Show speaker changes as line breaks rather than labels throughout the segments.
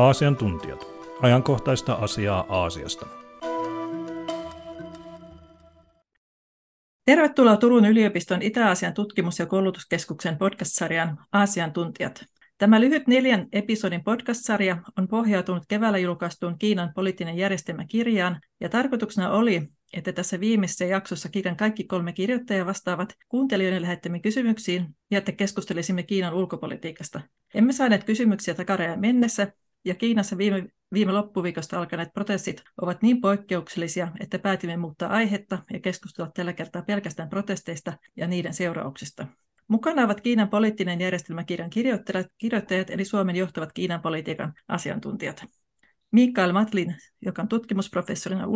Aasian tuntijat. Ajankohtaista asiaa Aasiasta.
Tervetuloa Turun yliopiston Itä-Aasian tutkimus- ja koulutuskeskuksen podcast-sarjaan Aasian tuntijat. Tämä lyhyt neljän episodin podcast-sarja on pohjautunut keväällä julkaistuun Kiinan poliittinen järjestelmä kirjaan, ja tarkoituksena oli, että tässä viimeisessä jaksossa kirjan kaikki kolme kirjoittajaa vastaavat kuuntelijoiden lähettämiin kysymyksiin ja että keskustelisimme Kiinan ulkopolitiikasta. Emme saaneet kysymyksiä takarajan mennessä, ja Kiinassa viime, viime loppuviikosta alkaneet protestit ovat niin poikkeuksellisia, että päätimme muuttaa aihetta ja keskustella tällä kertaa pelkästään protesteista ja niiden seurauksista. Mukana ovat Kiinan poliittinen järjestelmäkirjan kirjoittajat, kirjoittajat eli Suomen johtavat Kiinan politiikan asiantuntijat. Mikael Matlin, joka on tutkimusprofessorina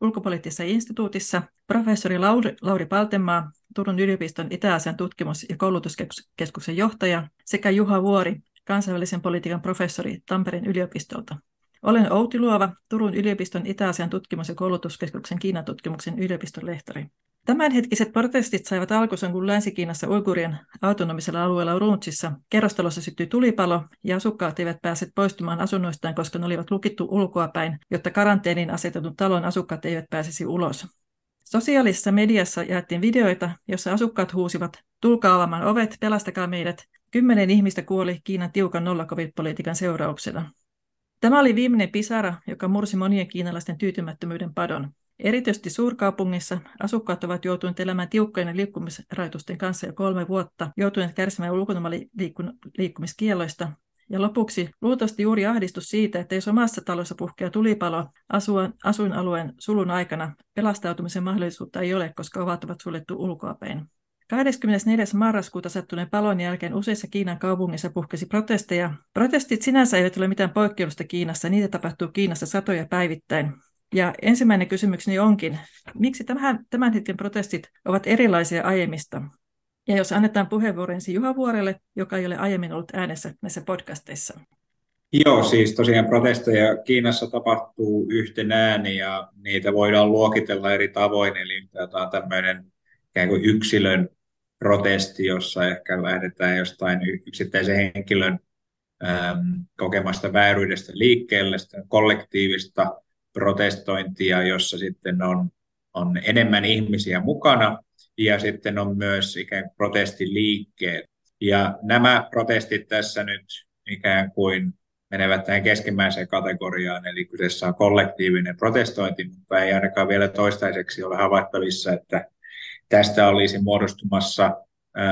ulkopoliittisessa instituutissa, professori Lauri, Lauri Paltemaa, Turun yliopiston Itä-Asian tutkimus- ja koulutuskeskuksen johtaja, sekä Juha Vuori, kansainvälisen politiikan professori Tampereen yliopistolta. Olen Outi Luova, Turun yliopiston Itä-Asian tutkimus- ja koulutuskeskuksen Kiinan tutkimuksen yliopiston lehtori. Tämänhetkiset protestit saivat alkunsa, kun Länsi-Kiinassa Uigurien autonomisella alueella Uruntsissa kerrostalossa syttyi tulipalo ja asukkaat eivät päässeet poistumaan asunnoistaan, koska ne olivat lukittu ulkoapäin, jotta karanteeniin asetetun talon asukkaat eivät pääsisi ulos. Sosiaalisessa mediassa jaettiin videoita, joissa asukkaat huusivat, tulkaa avaamaan ovet, pelastakaa meidät. Kymmenen ihmistä kuoli Kiinan tiukan nollakovid-politiikan seurauksena. Tämä oli viimeinen pisara, joka mursi monien kiinalaisten tyytymättömyyden padon. Erityisesti suurkaupungissa asukkaat ovat joutuneet elämään tiukkojen liikkumisrajoitusten kanssa jo kolme vuotta, joutuneet kärsimään ulkoilmaliikkumiskielloista. Ja lopuksi luultavasti juuri ahdistus siitä, että jos omassa talossa puhkeaa tulipalo asuinalueen sulun aikana, pelastautumisen mahdollisuutta ei ole, koska ovat ovat suljettu ulkoapäin. 24. marraskuuta sattuneen palon jälkeen useissa Kiinan kaupungissa puhkesi protesteja. Protestit sinänsä eivät ole mitään poikkeusta Kiinassa, niitä tapahtuu Kiinassa satoja päivittäin. Ja ensimmäinen kysymykseni onkin, miksi tämän, tämän hetken protestit ovat erilaisia aiemmista? Ja jos annetaan puheenvuoro ensin Juha Vuorelle, joka ei ole aiemmin ollut äänessä näissä podcasteissa.
Joo, siis tosiaan protesteja Kiinassa tapahtuu yhtenään ja niitä voidaan luokitella eri tavoin. Eli tämä on tämmöinen ikään kuin yksilön protesti, jossa ehkä lähdetään jostain yksittäisen henkilön äm, kokemasta vääryydestä liikkeelle, kollektiivista protestointia, jossa sitten on, on enemmän ihmisiä mukana ja sitten on myös ikään kuin protestiliikkeet. Ja nämä protestit tässä nyt ikään kuin menevät tähän keskimmäiseen kategoriaan, eli kyseessä on kollektiivinen protestointi, mutta ei ainakaan vielä toistaiseksi ole havaittavissa, että tästä olisi muodostumassa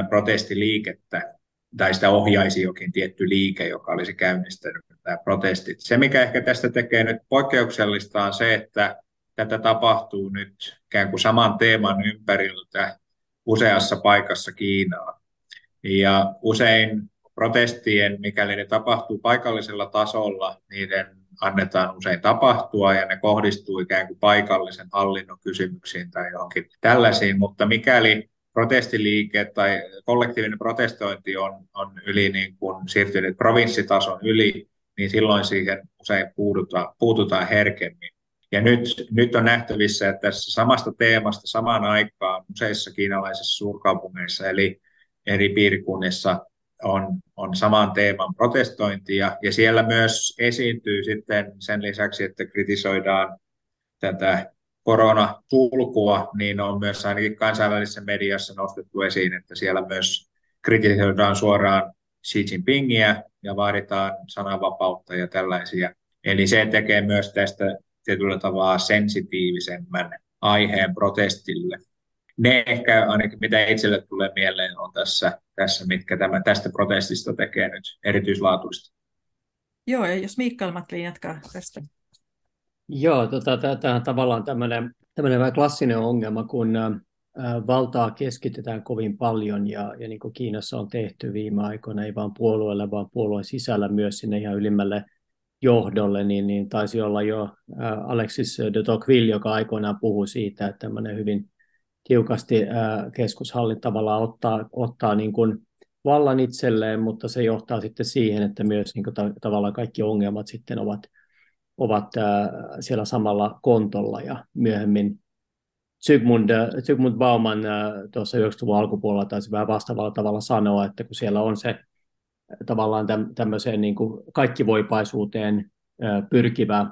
protestiliikettä, tai sitä ohjaisi jokin tietty liike, joka olisi käynnistänyt nämä protestit. Se, mikä ehkä tästä tekee nyt poikkeuksellista, on se, että tätä tapahtuu nyt ikään kuin saman teeman ympäriltä useassa paikassa Kiinaa. Ja usein protestien, mikäli ne tapahtuu paikallisella tasolla, niiden annetaan usein tapahtua ja ne kohdistuu ikään kuin paikallisen hallinnon kysymyksiin tai johonkin tällaisiin, mutta mikäli protestiliike tai kollektiivinen protestointi on, on yli niin kuin siirtynyt provinssitason yli, niin silloin siihen usein puututaan, puututaan herkemmin. Ja nyt, nyt on nähtävissä, että tässä samasta teemasta samaan aikaan useissa kiinalaisissa suurkaupungeissa eli eri piirikunnissa on, on saman teeman protestointia, ja siellä myös esiintyy sitten sen lisäksi, että kritisoidaan tätä koronasulkua, niin on myös ainakin kansainvälisessä mediassa nostettu esiin, että siellä myös kritisoidaan suoraan Xi Jinpingiä ja vaaditaan sananvapautta ja tällaisia. Eli se tekee myös tästä tietyllä tavalla sensitiivisemmän aiheen protestille. Ne ehkä ainakin mitä itselle tulee mieleen on tässä, tässä mitkä tämä, tästä protestista tekee nyt erityislaatuista.
Joo, ja jos Mikael Matlin jatkaa tästä.
Joo, tota, tämä on tavallaan tämmöinen, tämmöinen vähän klassinen ongelma, kun ä, valtaa keskitetään kovin paljon ja, ja niin kuin Kiinassa on tehty viime aikoina, ei vain puolueelle, vaan puolueen sisällä myös sinne ihan ylimmälle johdolle, niin, niin taisi olla jo ä, Alexis de Tocqueville, joka aikoinaan puhui siitä, että tämmöinen hyvin tiukasti keskushallin tavallaan ottaa, ottaa niin kuin vallan itselleen, mutta se johtaa sitten siihen, että myös niin kuin ta- tavallaan kaikki ongelmat sitten ovat ovat siellä samalla kontolla. Ja myöhemmin Zygmunt, äh, Zygmunt Bauman tuossa 90-luvun alkupuolella taisi vähän vastaavalla tavalla sanoa, että kun siellä on se tavallaan tämmöiseen niin kuin kaikkivoipaisuuteen pyrkivä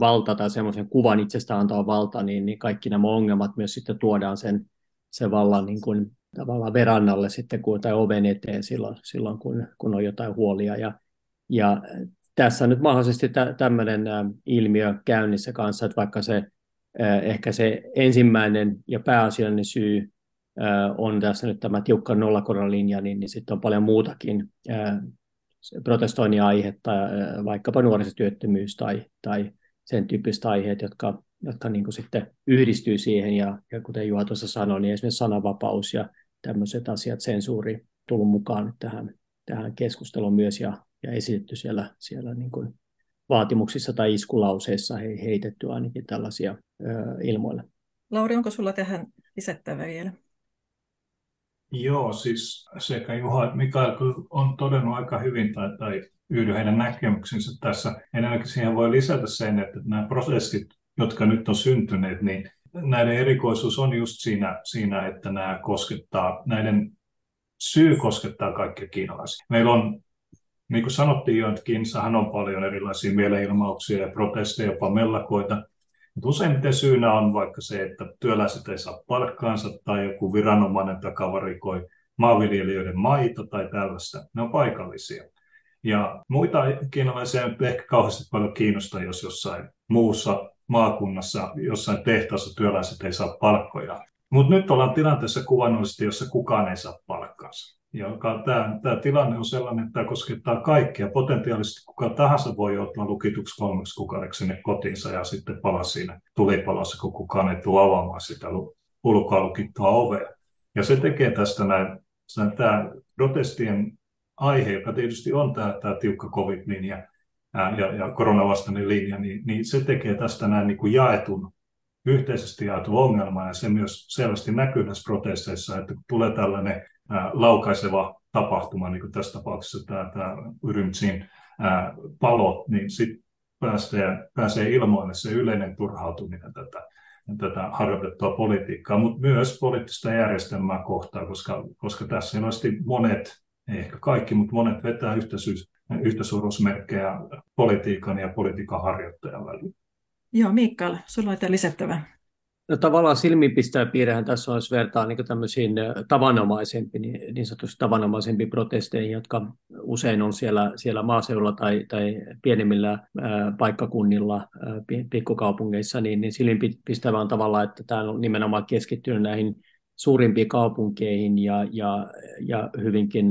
valta tai semmoisen kuvan itsestään antava valta, niin, niin kaikki nämä ongelmat myös sitten tuodaan sen, sen vallan niin kuin, tavallaan verannalle sitten kun, tai oven eteen silloin, silloin kun, kun on jotain huolia. Ja, ja tässä nyt mahdollisesti tä, tämmöinen ilmiö käynnissä kanssa, että vaikka se ehkä se ensimmäinen ja pääasiallinen syy on tässä nyt tämä tiukka nollakoronalinja, niin, niin sitten on paljon muutakin protestoinnin aihetta, vaikkapa nuorisotyöttömyys tai, tai sen tyyppiset aiheet, jotka, jotka niin kuin sitten yhdistyy siihen. Ja, ja kuten Juha tuossa sanoi, niin esimerkiksi sananvapaus ja tämmöiset asiat, sensuuri tullut mukaan tähän, tähän keskusteluun myös ja, ja esitetty siellä, siellä niin kuin vaatimuksissa tai iskulauseissa he, heitetty ainakin tällaisia ö, ilmoille.
Lauri, onko sulla tähän lisättävää vielä?
Joo, siis sekä Juha että Mikael on todennut aika hyvin tai, tai yhdy heidän näkemyksensä tässä. Enemmänkin siihen voi lisätä sen, että nämä prosessit, jotka nyt on syntyneet, niin näiden erikoisuus on just siinä, siinä että nämä koskettaa, näiden syy koskettaa kaikkia kiinalaisia. Meillä on, niin kuin sanottiin jo, että Kiinassahan on paljon erilaisia mielenilmauksia ja protesteja, jopa mellakoita, mutta useimmiten syynä on vaikka se, että työläiset ei saa palkkaansa tai joku viranomainen takavarikoi maanviljelijöiden maita tai tällaista. Ne on paikallisia. Ja muita kiinalaisia ei ehkä kauheasti paljon kiinnosta, jos jossain muussa maakunnassa, jossain tehtaassa työläiset ei saa palkkoja. Mutta nyt ollaan tilanteessa kuvannollisesti, jossa kukaan ei saa palkkaansa joka tämä, tämä tilanne on sellainen, että tämä koskettaa kaikkia. Potentiaalisesti kuka tahansa voi joutua lukituksi kolmeksi kuukaudeksi sinne kotiinsa ja sitten palaa siinä tulipalossa, kun kukaan ei tule avaamaan sitä ulkoa lukittua ovea. Ja se tekee tästä näin, tämä protestien aihe, joka tietysti on tämä, tämä tiukka covid-linja ja, ja koronavastainen linja, niin, niin se tekee tästä näin niin kuin jaetun yhteisesti jaetun ongelman, ja se myös selvästi näkyy näissä protesteissa, että kun tulee tällainen laukaiseva tapahtuma, niin kuin tässä tapauksessa tämä, tämä Yrymtsin palo, niin sitten pääsee, pääsee ilmoille se yleinen turhautuminen tätä, tätä harjoitettua politiikkaa, mutta myös poliittista järjestelmää kohtaan, koska, koska tässä selvästi monet, ei ehkä kaikki, mutta monet vetää yhtäisyys, yhtäsuuruusmerkkejä politiikan ja politiikan harjoittajan välillä.
Joo, Mikael, sulla on lisättävää.
No, tavallaan silmiinpistäjäpiirrehän tässä on, jos vertaa niin tämmöisiin tavanomaisempi, niin, niin sanotusti tavanomaisempiin protesteihin, jotka usein on siellä, siellä maaseudulla tai, tai pienemmillä ää, paikkakunnilla, ää, pikkukaupungeissa, niin, niin silmiinpistävä on tavallaan, että tämä on nimenomaan keskittynyt näihin suurimpiin kaupunkeihin ja, ja, ja hyvinkin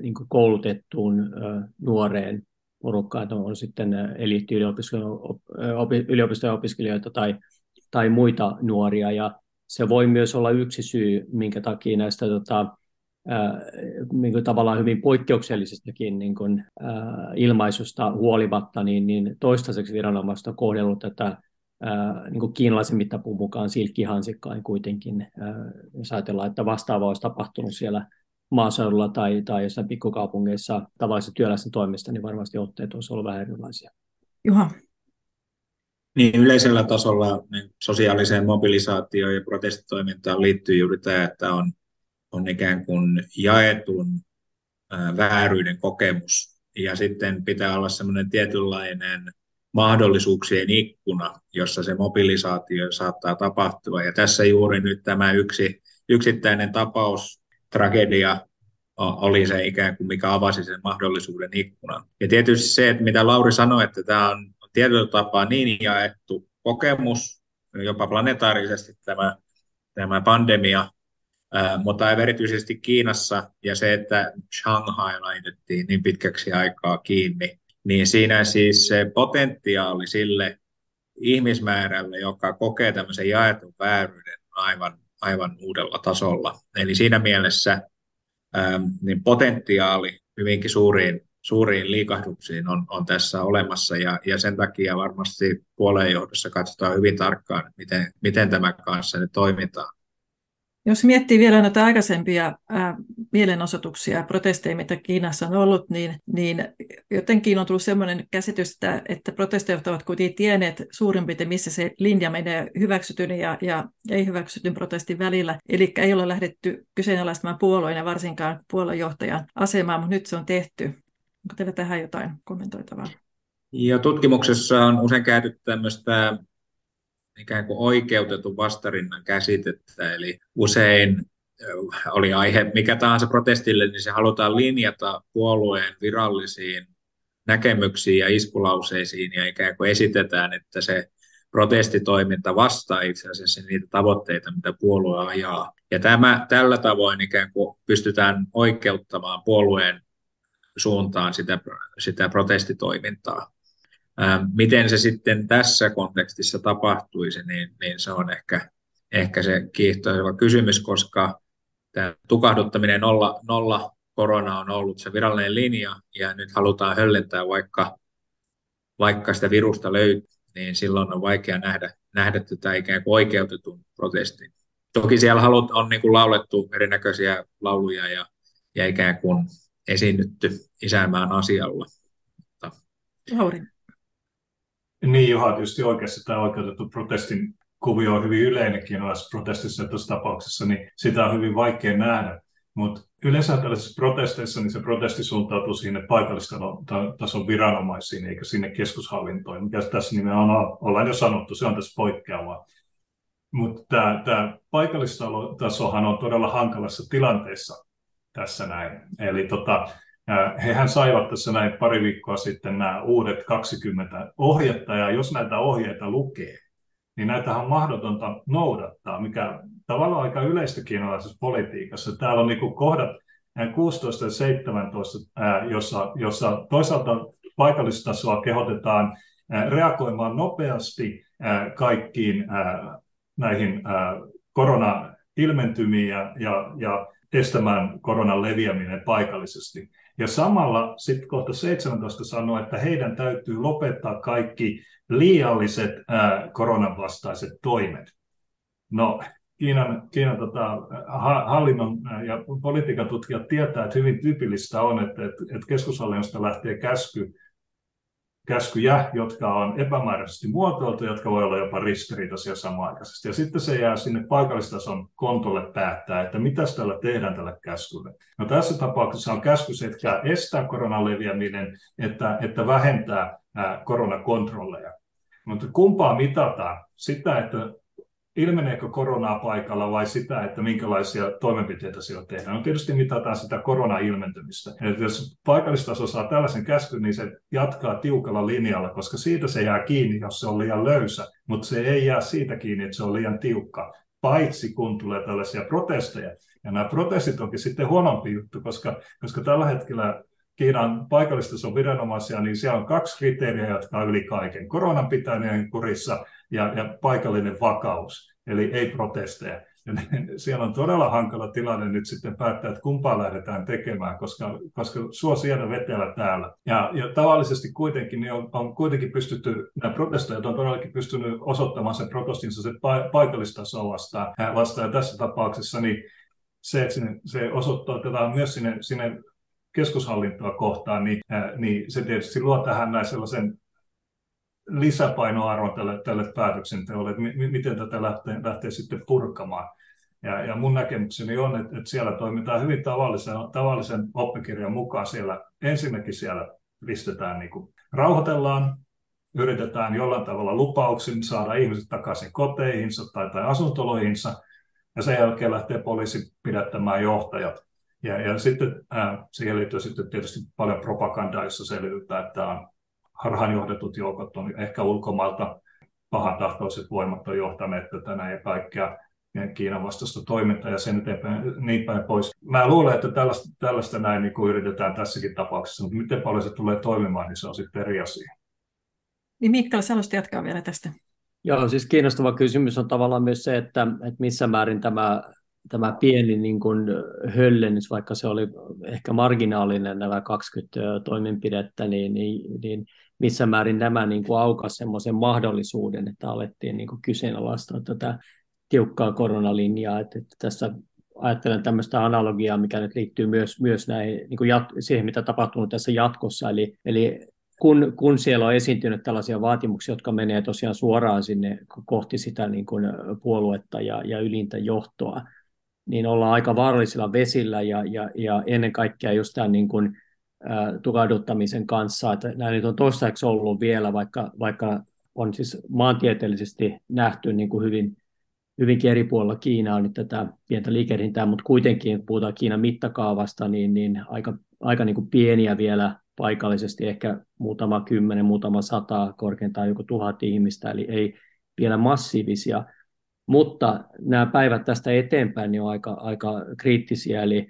niin koulutettuun ää, nuoreen porukkaan, on, on sitten eliittiyliopistojen opiskelijoita tai tai muita nuoria. Ja se voi myös olla yksi syy, minkä takia näistä tota, ää, niin kuin tavallaan hyvin poikkeuksellisestakin niin kuin, ää, ilmaisusta huolimatta, niin, niin toistaiseksi viranomaiset on kohdellut tätä niin kuin kiinalaisen mittapuun mukaan silkkihansikkain kuitenkin, jos ajatellaan, että vastaava olisi tapahtunut siellä maaseudulla tai, tai jossain pikkukaupungeissa tavallisessa työläisten toimesta, niin varmasti otteet olisivat olleet vähän erilaisia.
Juha.
Niin yleisellä tasolla niin sosiaaliseen mobilisaatioon ja protestitoimintaan liittyy juuri tämä, että on, on ikään kuin jaetun ää, vääryyden kokemus. Ja sitten pitää olla semmoinen tietynlainen mahdollisuuksien ikkuna, jossa se mobilisaatio saattaa tapahtua. Ja tässä juuri nyt tämä yksi yksittäinen tapaus, tragedia, oli se ikään kuin, mikä avasi sen mahdollisuuden ikkunan. Ja tietysti se, että mitä Lauri sanoi, että tämä on tietyllä tapaa niin jaettu kokemus, jopa planetaarisesti tämä, tämä pandemia, ää, mutta erityisesti Kiinassa ja se, että Shanghai laitettiin niin pitkäksi aikaa kiinni, niin siinä siis se potentiaali sille ihmismäärälle, joka kokee tämmöisen jaetun vääryyden aivan, aivan uudella tasolla. Eli siinä mielessä ää, niin potentiaali hyvinkin suuriin suuriin liikahduksiin on, on tässä olemassa ja, ja sen takia varmasti puolueenjohdossa katsotaan hyvin tarkkaan, miten, miten tämä kanssa nyt toimitaan.
Jos miettii vielä näitä aikaisempia ää, mielenosoituksia ja protesteja, mitä Kiinassa on ollut, niin, niin jotenkin on tullut sellainen käsitys, että, että protesteijat ovat kuitenkin tienneet suurin piirtein, missä se linja menee hyväksytyn ja, ja ei hyväksytyn protestin välillä. Eli ei ole lähdetty kyseenalaistamaan puolueen ja varsinkaan puoluejohtajan asemaa, mutta nyt se on tehty. Onko teillä tähän jotain kommentoitavaa?
Ja tutkimuksessa on usein käytetty tämmöistä ikään kuin oikeutetun vastarinnan käsitettä, eli usein oli aihe mikä tahansa protestille, niin se halutaan linjata puolueen virallisiin näkemyksiin ja iskulauseisiin ja ikään kuin esitetään, että se protestitoiminta vastaa itse asiassa niitä tavoitteita, mitä puolue ajaa. Ja tämä, tällä tavoin ikään kuin pystytään oikeuttamaan puolueen suuntaan sitä, sitä protestitoimintaa. Miten se sitten tässä kontekstissa tapahtuisi, niin, niin se on ehkä, ehkä se kiihtoisa kysymys, koska tämä tukahduttaminen nolla, nolla korona on ollut se virallinen linja, ja nyt halutaan höllentää, vaikka, vaikka sitä virusta löytyy, niin silloin on vaikea nähdä, nähdä tätä ikään kuin oikeutetun protestin. Toki siellä halut, on niin kuin laulettu erinäköisiä lauluja ja, ja ikään kuin esiinnytty isänmaan asialla.
Lauri.
Niin, Juha, tietysti oikeasti tämä oikeutettu protestin kuvio on hyvin yleinenkin noissa protestissa ja tuossa tapauksessa, niin sitä on hyvin vaikea nähdä. Mutta yleensä tällaisissa protesteissa niin se protesti suuntautuu sinne paikallistason viranomaisiin eikä sinne keskushallintoon, mikä tässä nimenomaan ollaan jo sanottu, se on tässä poikkeavaa. Mutta tämä paikallistasohan on todella hankalassa tilanteessa tässä näin. Eli tota, hehän saivat tässä näin pari viikkoa sitten nämä uudet 20 ohjetta, ja jos näitä ohjeita lukee, niin näitä on mahdotonta noudattaa, mikä tavallaan aika yleistä kiinalaisessa politiikassa. Täällä on niin kohdat 16 ja 17, jossa, jossa toisaalta paikallistasoa kehotetaan reagoimaan nopeasti kaikkiin näihin koronailmentymiin ja, ja, ja estämään koronan leviäminen paikallisesti. Ja samalla sitten kohta 17 sanoo, että heidän täytyy lopettaa kaikki liialliset ää, koronan vastaiset toimet. No, Kiinan, Kiinan tota, hallinnon ja politiikan tutkijat tietää, että hyvin tyypillistä on, että, että, että keskushallinnosta lähtee käsky käskyjä, jotka on epämääräisesti muotoiltu, jotka voi olla jopa ristiriitaisia samaaikaisesti. Ja sitten se jää sinne paikallistason kontolle päättää, että mitä tällä tehdään tällä käskylle. No tässä tapauksessa on käsky sekä estää koronan leviäminen, että, että vähentää ää, koronakontrolleja. Mutta kumpaa mitataan? Sitä, että ilmeneekö koronaa paikalla vai sitä, että minkälaisia toimenpiteitä siellä tehdään. No tietysti mitataan sitä koronailmentymistä. Eli jos paikallistaso saa tällaisen käskyn, niin se jatkaa tiukalla linjalla, koska siitä se jää kiinni, jos se on liian löysä, mutta se ei jää siitä kiinni, että se on liian tiukka paitsi kun tulee tällaisia protesteja. Ja nämä protestit onkin sitten huonompi juttu, koska, koska tällä hetkellä Kiinan paikallistason viranomaisia, niin siellä on kaksi kriteeriä, jotka on yli kaiken. Koronan pitäminen kurissa ja, ja paikallinen vakaus, eli ei protesteja. Ja siellä on todella hankala tilanne nyt sitten päättää, että kumpaa lähdetään tekemään, koska, koska suo siellä vetellä täällä. Ja, ja tavallisesti kuitenkin niin on, on kuitenkin pystytty, nämä protestajat on todellakin pystynyt osoittamaan sen protestinsa se paikallistasoa vastaan, vastaan. Ja tässä tapauksessa niin se, että sinne, se osoittaa tätä myös sinne, sinne keskushallintoa kohtaan, niin, niin se tietysti luo tähän näin sellaisen lisäpainoarvon tälle, tälle päätöksenteolle, että mi, miten tätä lähtee, lähtee sitten purkamaan. Ja, ja mun näkemykseni on, että, että siellä toimitaan hyvin tavallisen, tavallisen oppikirjan mukaan. Siellä, ensinnäkin siellä pistetään, niin kuin, rauhoitellaan, yritetään jollain tavalla lupauksin saada ihmiset takaisin koteihinsa tai, tai asuntoloihinsa, ja sen jälkeen lähtee poliisi pidättämään johtajat. Ja, ja sitten äh, siihen liittyy sitten tietysti paljon propagandaa, jossa selvitetään, että on harhaanjohdetut joukot on ehkä ulkomailta pahantahtoiset voimat on johtaneet tätä näin ja kaikkea Kiinan vastaista toimintaa ja sen eteenpäin, niin päin pois. Mä luulen, että tällaista, tällaista näin niin kuin yritetään tässäkin tapauksessa, mutta miten paljon se tulee toimimaan, niin se on sitten eri asia.
Niin Mikkala, sä jatkaa vielä tästä.
Joo, siis kiinnostava kysymys on tavallaan myös se, että, että missä määrin tämä tämä pieni niin kuin höllennys, vaikka se oli ehkä marginaalinen nämä 20 toimenpidettä, niin, niin, niin missä määrin nämä niin kuin aukasi semmoisen mahdollisuuden, että alettiin niin kuin kyseenalaistaa tätä tiukkaa koronalinjaa. Että, että tässä ajattelen tämmöistä analogiaa, mikä nyt liittyy myös, myös näihin, niin kuin jat, siihen, mitä tapahtunut tässä jatkossa. Eli, eli kun, kun siellä on esiintynyt tällaisia vaatimuksia, jotka menee tosiaan suoraan sinne kohti sitä niin kuin puoluetta ja, ja ylintä johtoa, niin ollaan aika vaarallisilla vesillä ja, ja, ja ennen kaikkea just tämän niin kuin, tukahduttamisen kanssa. Että nämä nyt on toistaiseksi ollut vielä, vaikka, vaikka on siis maantieteellisesti nähty niin kuin hyvin, hyvinkin eri puolilla Kiinaa nyt tätä pientä liikehdintää, mutta kuitenkin, kun puhutaan Kiinan mittakaavasta, niin, niin aika, aika niin kuin pieniä vielä paikallisesti, ehkä muutama kymmenen, muutama sata, korkeintaan joku tuhat ihmistä, eli ei vielä massiivisia. Mutta nämä päivät tästä eteenpäin niin on aika, aika kriittisiä, eli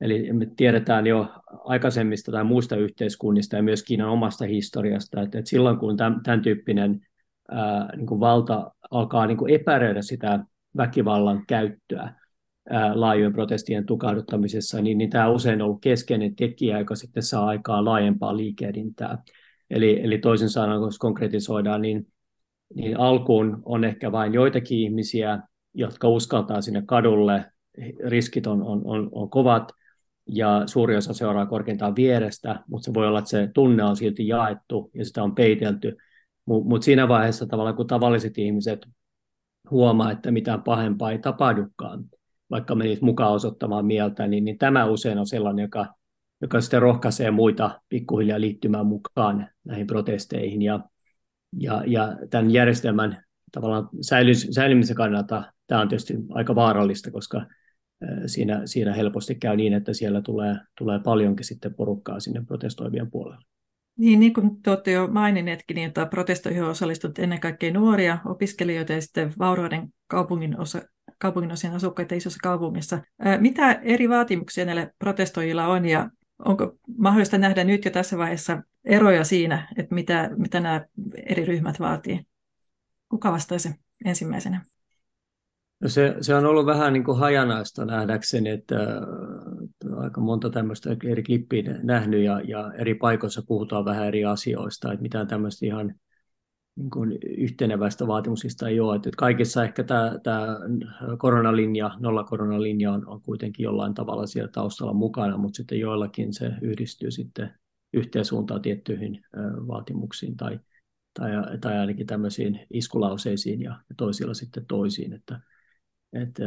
Eli me tiedetään jo aikaisemmista tai muista yhteiskunnista ja myös Kiinan omasta historiasta, että, että silloin kun tämän, tämän tyyppinen ää, niin kuin valta alkaa niin kuin epäröidä sitä väkivallan käyttöä ää, laajojen protestien tukahduttamisessa, niin, niin tämä usein on ollut keskeinen tekijä, joka sitten saa aikaan laajempaa liikehdintää. Eli, eli toisin sanoen, kun konkretisoidaan, niin, niin alkuun on ehkä vain joitakin ihmisiä, jotka uskaltaa sinne kadulle, riskit on, on, on, on kovat, ja suuri osa seuraa korkeintaan vierestä, mutta se voi olla, että se tunne on silti jaettu ja sitä on peitelty. Mutta mut siinä vaiheessa tavallaan, kun tavalliset ihmiset huomaa, että mitään pahempaa ei tapahdukaan, vaikka menisi mukaan osoittamaan mieltä, niin, niin tämä usein on sellainen, joka, joka sitten rohkaisee muita pikkuhiljaa liittymään mukaan näihin protesteihin. Ja, ja, ja tämän järjestelmän tavallaan säilymisen kannalta tämä on tietysti aika vaarallista, koska siinä, siinä helposti käy niin, että siellä tulee, tulee paljonkin sitten porukkaa sinne protestoivien puolelle.
Niin, niin kuin te olette jo maininneetkin, niin että protestoihin on osallistunut ennen kaikkea nuoria opiskelijoita ja sitten vaurauden kaupungin, osa, kaupungin osien asukkaita isossa kaupungissa. Mitä eri vaatimuksia näille protestoijilla on ja onko mahdollista nähdä nyt jo tässä vaiheessa eroja siinä, että mitä, mitä nämä eri ryhmät vaatii? Kuka vastaisi ensimmäisenä?
No se, se on ollut vähän niin kuin hajanaista nähdäkseni, että äh, aika monta tämmöistä eri klippiä nähnyt ja, ja eri paikoissa puhutaan vähän eri asioista, että mitään tämmöistä ihan niin kuin yhteneväistä vaatimuksista ei ole. Että kaikissa ehkä tämä, tämä koronalinja, nollakoronalinja on, on kuitenkin jollain tavalla siellä taustalla mukana, mutta sitten joillakin se yhdistyy sitten yhteen suuntaan tiettyihin vaatimuksiin tai, tai, tai ainakin tämmöisiin iskulauseisiin ja toisilla sitten toisiin. Että, että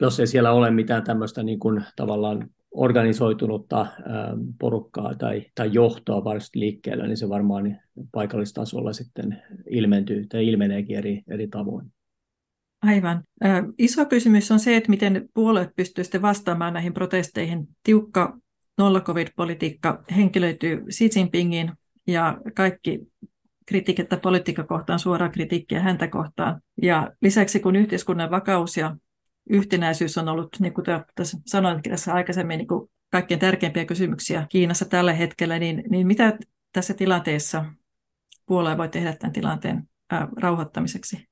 jos ei siellä ole mitään tämmöistä niin kuin tavallaan organisoitunutta porukkaa tai, tai johtoa varsinaisesti liikkeellä, niin se varmaan paikallistasolla sitten ilmentyy tai ilmeneekin eri, eri tavoin.
Aivan. Iso kysymys on se, että miten puolueet pystyvät vastaamaan näihin protesteihin. Tiukka nolla-covid-politiikka henkilöityy Xi Jinpingin ja kaikki kritiikettä politiikka kohtaan, suoraa kritiikkiä häntä kohtaan. Ja lisäksi kun yhteiskunnan vakaus ja yhtenäisyys on ollut, niin kuin tässä sanoinkin tässä aikaisemmin, niin kuin kaikkein tärkeimpiä kysymyksiä Kiinassa tällä hetkellä, niin, niin mitä tässä tilanteessa puolue voi tehdä tämän tilanteen ää, rauhoittamiseksi?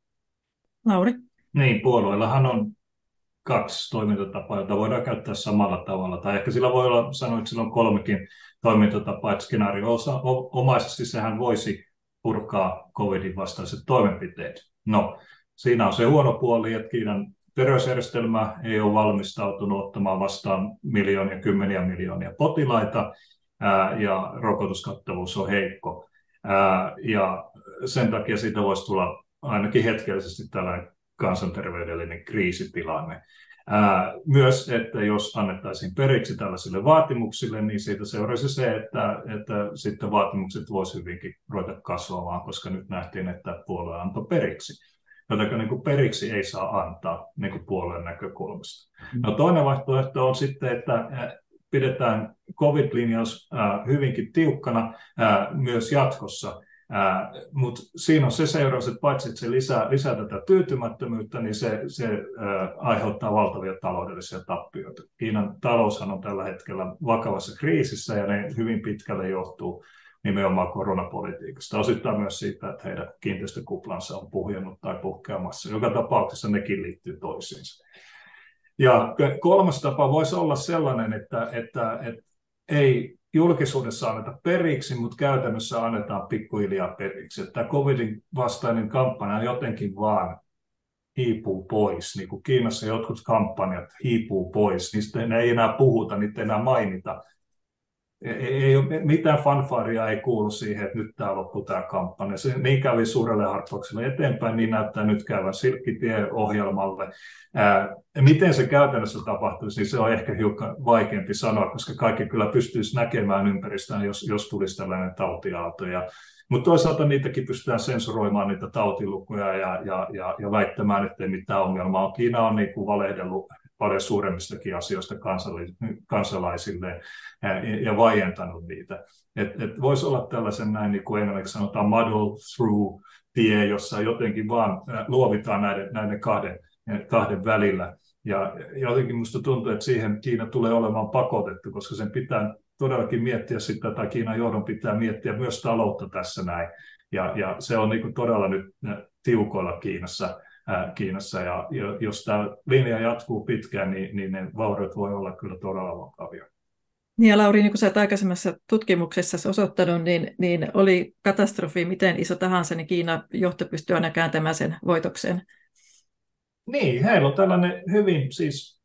Lauri?
Niin, puolueellahan on kaksi toimintatapaa, joita voidaan käyttää samalla tavalla. Tai ehkä sillä voi olla, sanoin, että sillä on kolmekin toimintatapaa, että skenaario omaisesti sehän voisi purkaa covidin vastaiset toimenpiteet. No, siinä on se huono puoli, että Kiinan terveysjärjestelmä ei ole valmistautunut ottamaan vastaan miljoonia, kymmeniä miljoonia potilaita, ja rokotuskattavuus on heikko. Ja sen takia siitä voisi tulla ainakin hetkellisesti tällainen kansanterveydellinen kriisitilanne. Ää, myös, että jos annettaisiin periksi tällaisille vaatimuksille, niin siitä seuraisi se, että, että sitten vaatimukset voisivat hyvinkin ruveta kasvamaan, koska nyt nähtiin, että puolue antoi periksi. Joten niin kuin periksi ei saa antaa niin kuin puolueen näkökulmasta. No toinen vaihtoehto on sitten, että pidetään COVID-linjaus hyvinkin tiukkana myös jatkossa – mutta siinä on se seuraus, että paitsi että se lisää, lisää tätä tyytymättömyyttä, niin se, se ää, aiheuttaa valtavia taloudellisia tappioita. Kiinan taloushan on tällä hetkellä vakavassa kriisissä ja ne hyvin pitkälle johtuu nimenomaan koronapolitiikasta. Osittain myös siitä, että heidän kiinteistökuplansa on puhjennut tai puhkeamassa. Joka tapauksessa nekin liittyy toisiinsa. Ja kolmas tapa voisi olla sellainen, että, että, että ei julkisuudessa anneta periksi, mutta käytännössä annetaan pikkuhiljaa periksi. Että tämä covidin vastainen kampanja jotenkin vaan hiipuu pois. Niin kuin Kiinassa jotkut kampanjat hiipuu pois, niistä ei enää puhuta, niitä ei enää mainita. Ei, ei mitään fanfaria ei kuulu siihen, että nyt tämä loppuu tämä kampanja. Se, niin kävi suurelle harppaukselle eteenpäin, niin näyttää nyt käyvän Silkkitie-ohjelmalle. Ää, miten se käytännössä tapahtuisi, niin se on ehkä hiukan vaikeampi sanoa, koska kaikki kyllä pystyisi näkemään ympäristöään, jos, jos tulisi tällainen tautiaalto. Ja, mutta toisaalta niitäkin pystytään sensuroimaan niitä tautilukuja ja, ja, ja, ja väittämään, että ei mitään ongelmaa. Kiina on niin kuin valehdellut paljon suuremmistakin asioista kansalaisille ja vaientanut niitä. Et, et voisi olla tällaisen näin, niin kuin englanniksi sanotaan, muddle through tie, jossa jotenkin vaan luovitaan näiden, näiden kahden, kahden välillä. Ja jotenkin minusta tuntuu, että siihen Kiina tulee olemaan pakotettu, koska sen pitää todellakin miettiä sitä, tai Kiinan johdon pitää miettiä myös taloutta tässä näin. Ja, ja se on niin kuin todella nyt tiukoilla Kiinassa Kiinassa. Ja jos tämä linja jatkuu pitkään, niin, niin ne vauriot voi olla kyllä todella vakavia.
Niin ja Lauri, niin kuin sä olet aikaisemmassa tutkimuksessa osoittanut, niin, niin oli katastrofi miten iso tahansa, niin Kiina johto pystyy aina kääntämään sen voitokseen.
Niin, heillä on tällainen hyvin siis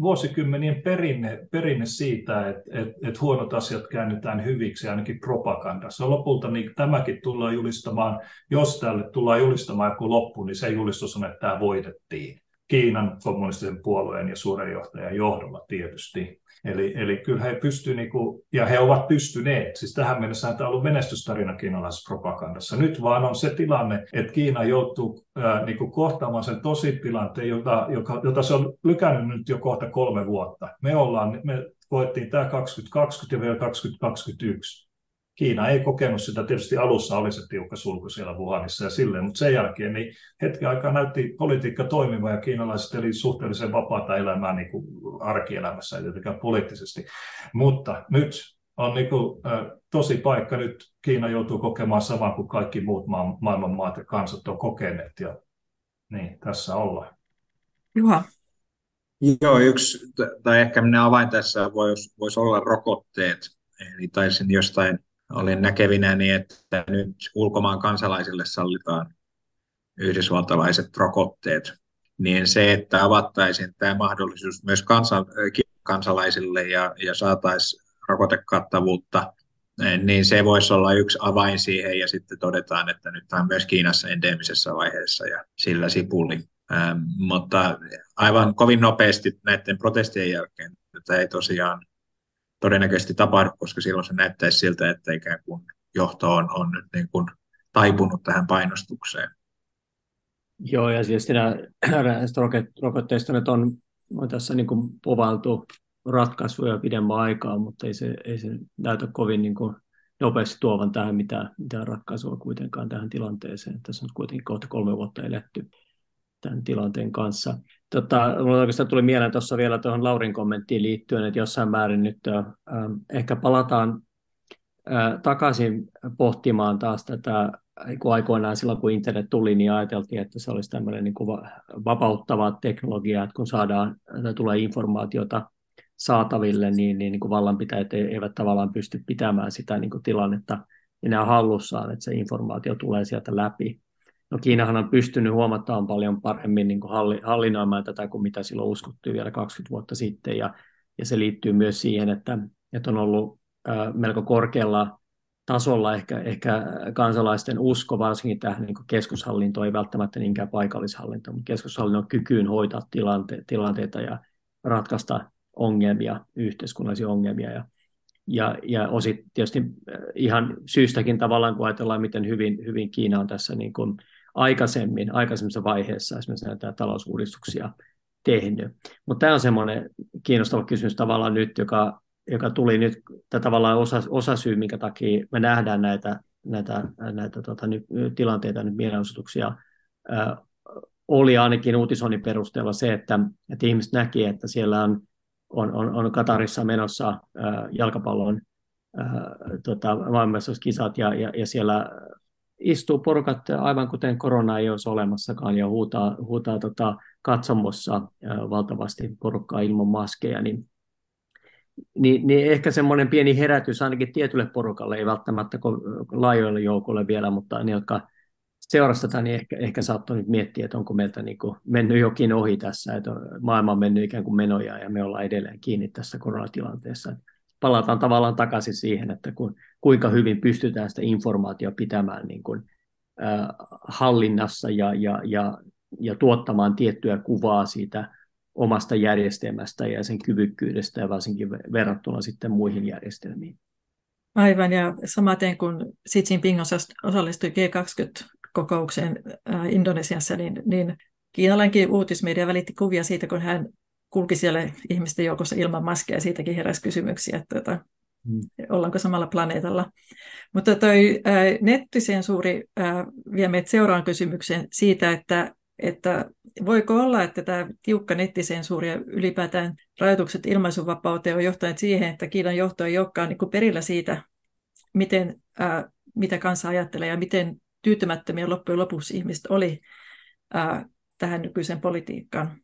vuosikymmenien perinne, perinne siitä, että, että, että huonot asiat käännetään hyviksi ainakin propagandassa. Lopulta niin tämäkin tullaan julistamaan, jos tälle tullaan julistamaan joku loppu, niin se julistus on, että tämä voitettiin. Kiinan kommunistisen puolueen ja suurenjohtajan johdolla tietysti. Eli, eli kyllä he pystyvät, niin ja he ovat pystyneet, siis tähän mennessä tämä on ollut menestystarina kiinalaisessa propagandassa. Nyt vaan on se tilanne, että Kiina joutuu ää, kuin kohtaamaan sen tositilanteen, jota, joka, jota se on lykännyt nyt jo kohta kolme vuotta. Me, ollaan, me koettiin tämä 2020 ja vielä 2021. Kiina ei kokenut sitä, tietysti alussa oli se tiukka sulku siellä Wuhanissa ja silleen, mutta sen jälkeen niin hetken aikaa näytti politiikka toimiva ja kiinalaiset eli suhteellisen vapaata elämää niin kuin arkielämässä, ei tietenkään poliittisesti. Mutta nyt on niin kuin, äh, tosi paikka, nyt Kiina joutuu kokemaan saman kuin kaikki muut ma- maailman maat ja kansat on kokeneet ja niin, tässä ollaan.
Juha.
Joo, yksi, tai ehkä minä avain tässä voisi vois olla rokotteet. Eli taisin jostain olin näkevinäni, että nyt ulkomaan kansalaisille sallitaan yhdysvaltalaiset rokotteet, niin se, että avattaisiin tämä mahdollisuus myös kansalaisille ja, ja saataisiin rokotekattavuutta, niin se voisi olla yksi avain siihen ja sitten todetaan, että nyt tämä on myös Kiinassa endemisessä vaiheessa ja sillä sipuli. Ähm, mutta aivan kovin nopeasti näiden protestien jälkeen tätä ei tosiaan todennäköisesti tapahdu, koska silloin se näyttäisi siltä, että ikään kuin johto on, on nyt niin kuin taipunut tähän painostukseen.
Joo, ja siis näistä rokotteista nyt on, on tässä niin kuin povailtu ratkaisuja pidemmän aikaa, mutta ei se, ei se näytä kovin niin kuin nopeasti tuovan tähän mitään, mitään ratkaisua kuitenkaan tähän tilanteeseen. Tässä on kuitenkin kohta kolme vuotta eletty tämän tilanteen kanssa. Tota, oikeastaan tuli mieleen tuossa vielä tuohon Laurin kommenttiin liittyen, että jossain määrin nyt äh, ehkä palataan äh, takaisin pohtimaan taas tätä, kun aikoinaan silloin kun internet tuli, niin ajateltiin, että se olisi tämmöinen niin vapauttava teknologia, että kun saadaan, että tulee informaatiota saataville, niin, niin, niin vallanpitäjät eivät tavallaan pysty pitämään sitä niin kuin tilannetta enää hallussaan, että se informaatio tulee sieltä läpi. No Kiinahan on pystynyt huomattamaan paljon paremmin niin kuin hallinnoimaan tätä kuin mitä silloin uskottiin vielä 20 vuotta sitten, ja, ja se liittyy myös siihen, että, että on ollut melko korkealla tasolla ehkä, ehkä kansalaisten usko, varsinkin tähän niin keskushallintoon, ei välttämättä niinkään paikallishallinto, mutta keskushallinnon kykyyn hoitaa tilante- tilanteita ja ratkaista ongelmia, yhteiskunnallisia ongelmia. Ja, ja, ja osit tietysti ihan syystäkin tavallaan, kun ajatellaan, miten hyvin, hyvin Kiina on tässä niin kuin aikaisemmin, aikaisemmissa vaiheissa esimerkiksi näitä talousuudistuksia tehnyt. Mutta tämä on semmoinen kiinnostava kysymys tavallaan nyt, joka, joka tuli nyt, tämä tavallaan osa, osa syy, minkä takia me nähdään näitä, näitä, näitä tota, nyt, tilanteita, nyt mielenosoituksia, äh, oli ainakin uutisoinnin perusteella se, että, että ihmiset näki, että siellä on, on, on, on Katarissa menossa äh, jalkapallon tota, maailmanmestaruuskisat ja, ja, ja siellä istuu porukat aivan kuten korona ei olisi olemassakaan ja huutaa, huutaa tota katsomossa valtavasti porukkaa ilman maskeja, niin, niin, niin ehkä semmoinen pieni herätys ainakin tietylle porukalle, ei välttämättä laajoille joukolle vielä, mutta ne, jotka seurasivat tätä, niin ehkä, ehkä saattoi nyt miettiä, että onko meiltä niin kuin mennyt jokin ohi tässä, että maailma on mennyt ikään kuin menoja ja me ollaan edelleen kiinni tässä koronatilanteessa. Palataan tavallaan takaisin siihen, että kun, kuinka hyvin pystytään sitä informaatiota pitämään niin kuin, äh, hallinnassa ja, ja, ja, ja tuottamaan tiettyä kuvaa siitä omasta järjestelmästä ja sen kyvykkyydestä ja varsinkin verrattuna sitten muihin järjestelmiin.
Aivan, ja samaten kun Xi Jinping osallistui G20-kokoukseen äh, Indonesiassa, niin, niin kiinalainenkin uutismedia välitti kuvia siitä, kun hän kulki siellä ihmisten joukossa ilman maskeja, ja siitäkin heräsi kysymyksiä, että tuota, hmm. ollaanko samalla planeetalla. Mutta toi äh, nettisensuuri äh, vie meitä seuraan kysymykseen siitä, että, että voiko olla, että tämä tiukka nettisensuuri ja ylipäätään rajoitukset ilmaisuvapauteen on johtaneet siihen, että Kiinan johto ei olekaan niin perillä siitä, miten, ää, mitä kansa ajattelee ja miten tyytymättömiä loppujen lopuksi ihmiset oli ää, tähän nykyiseen politiikkaan.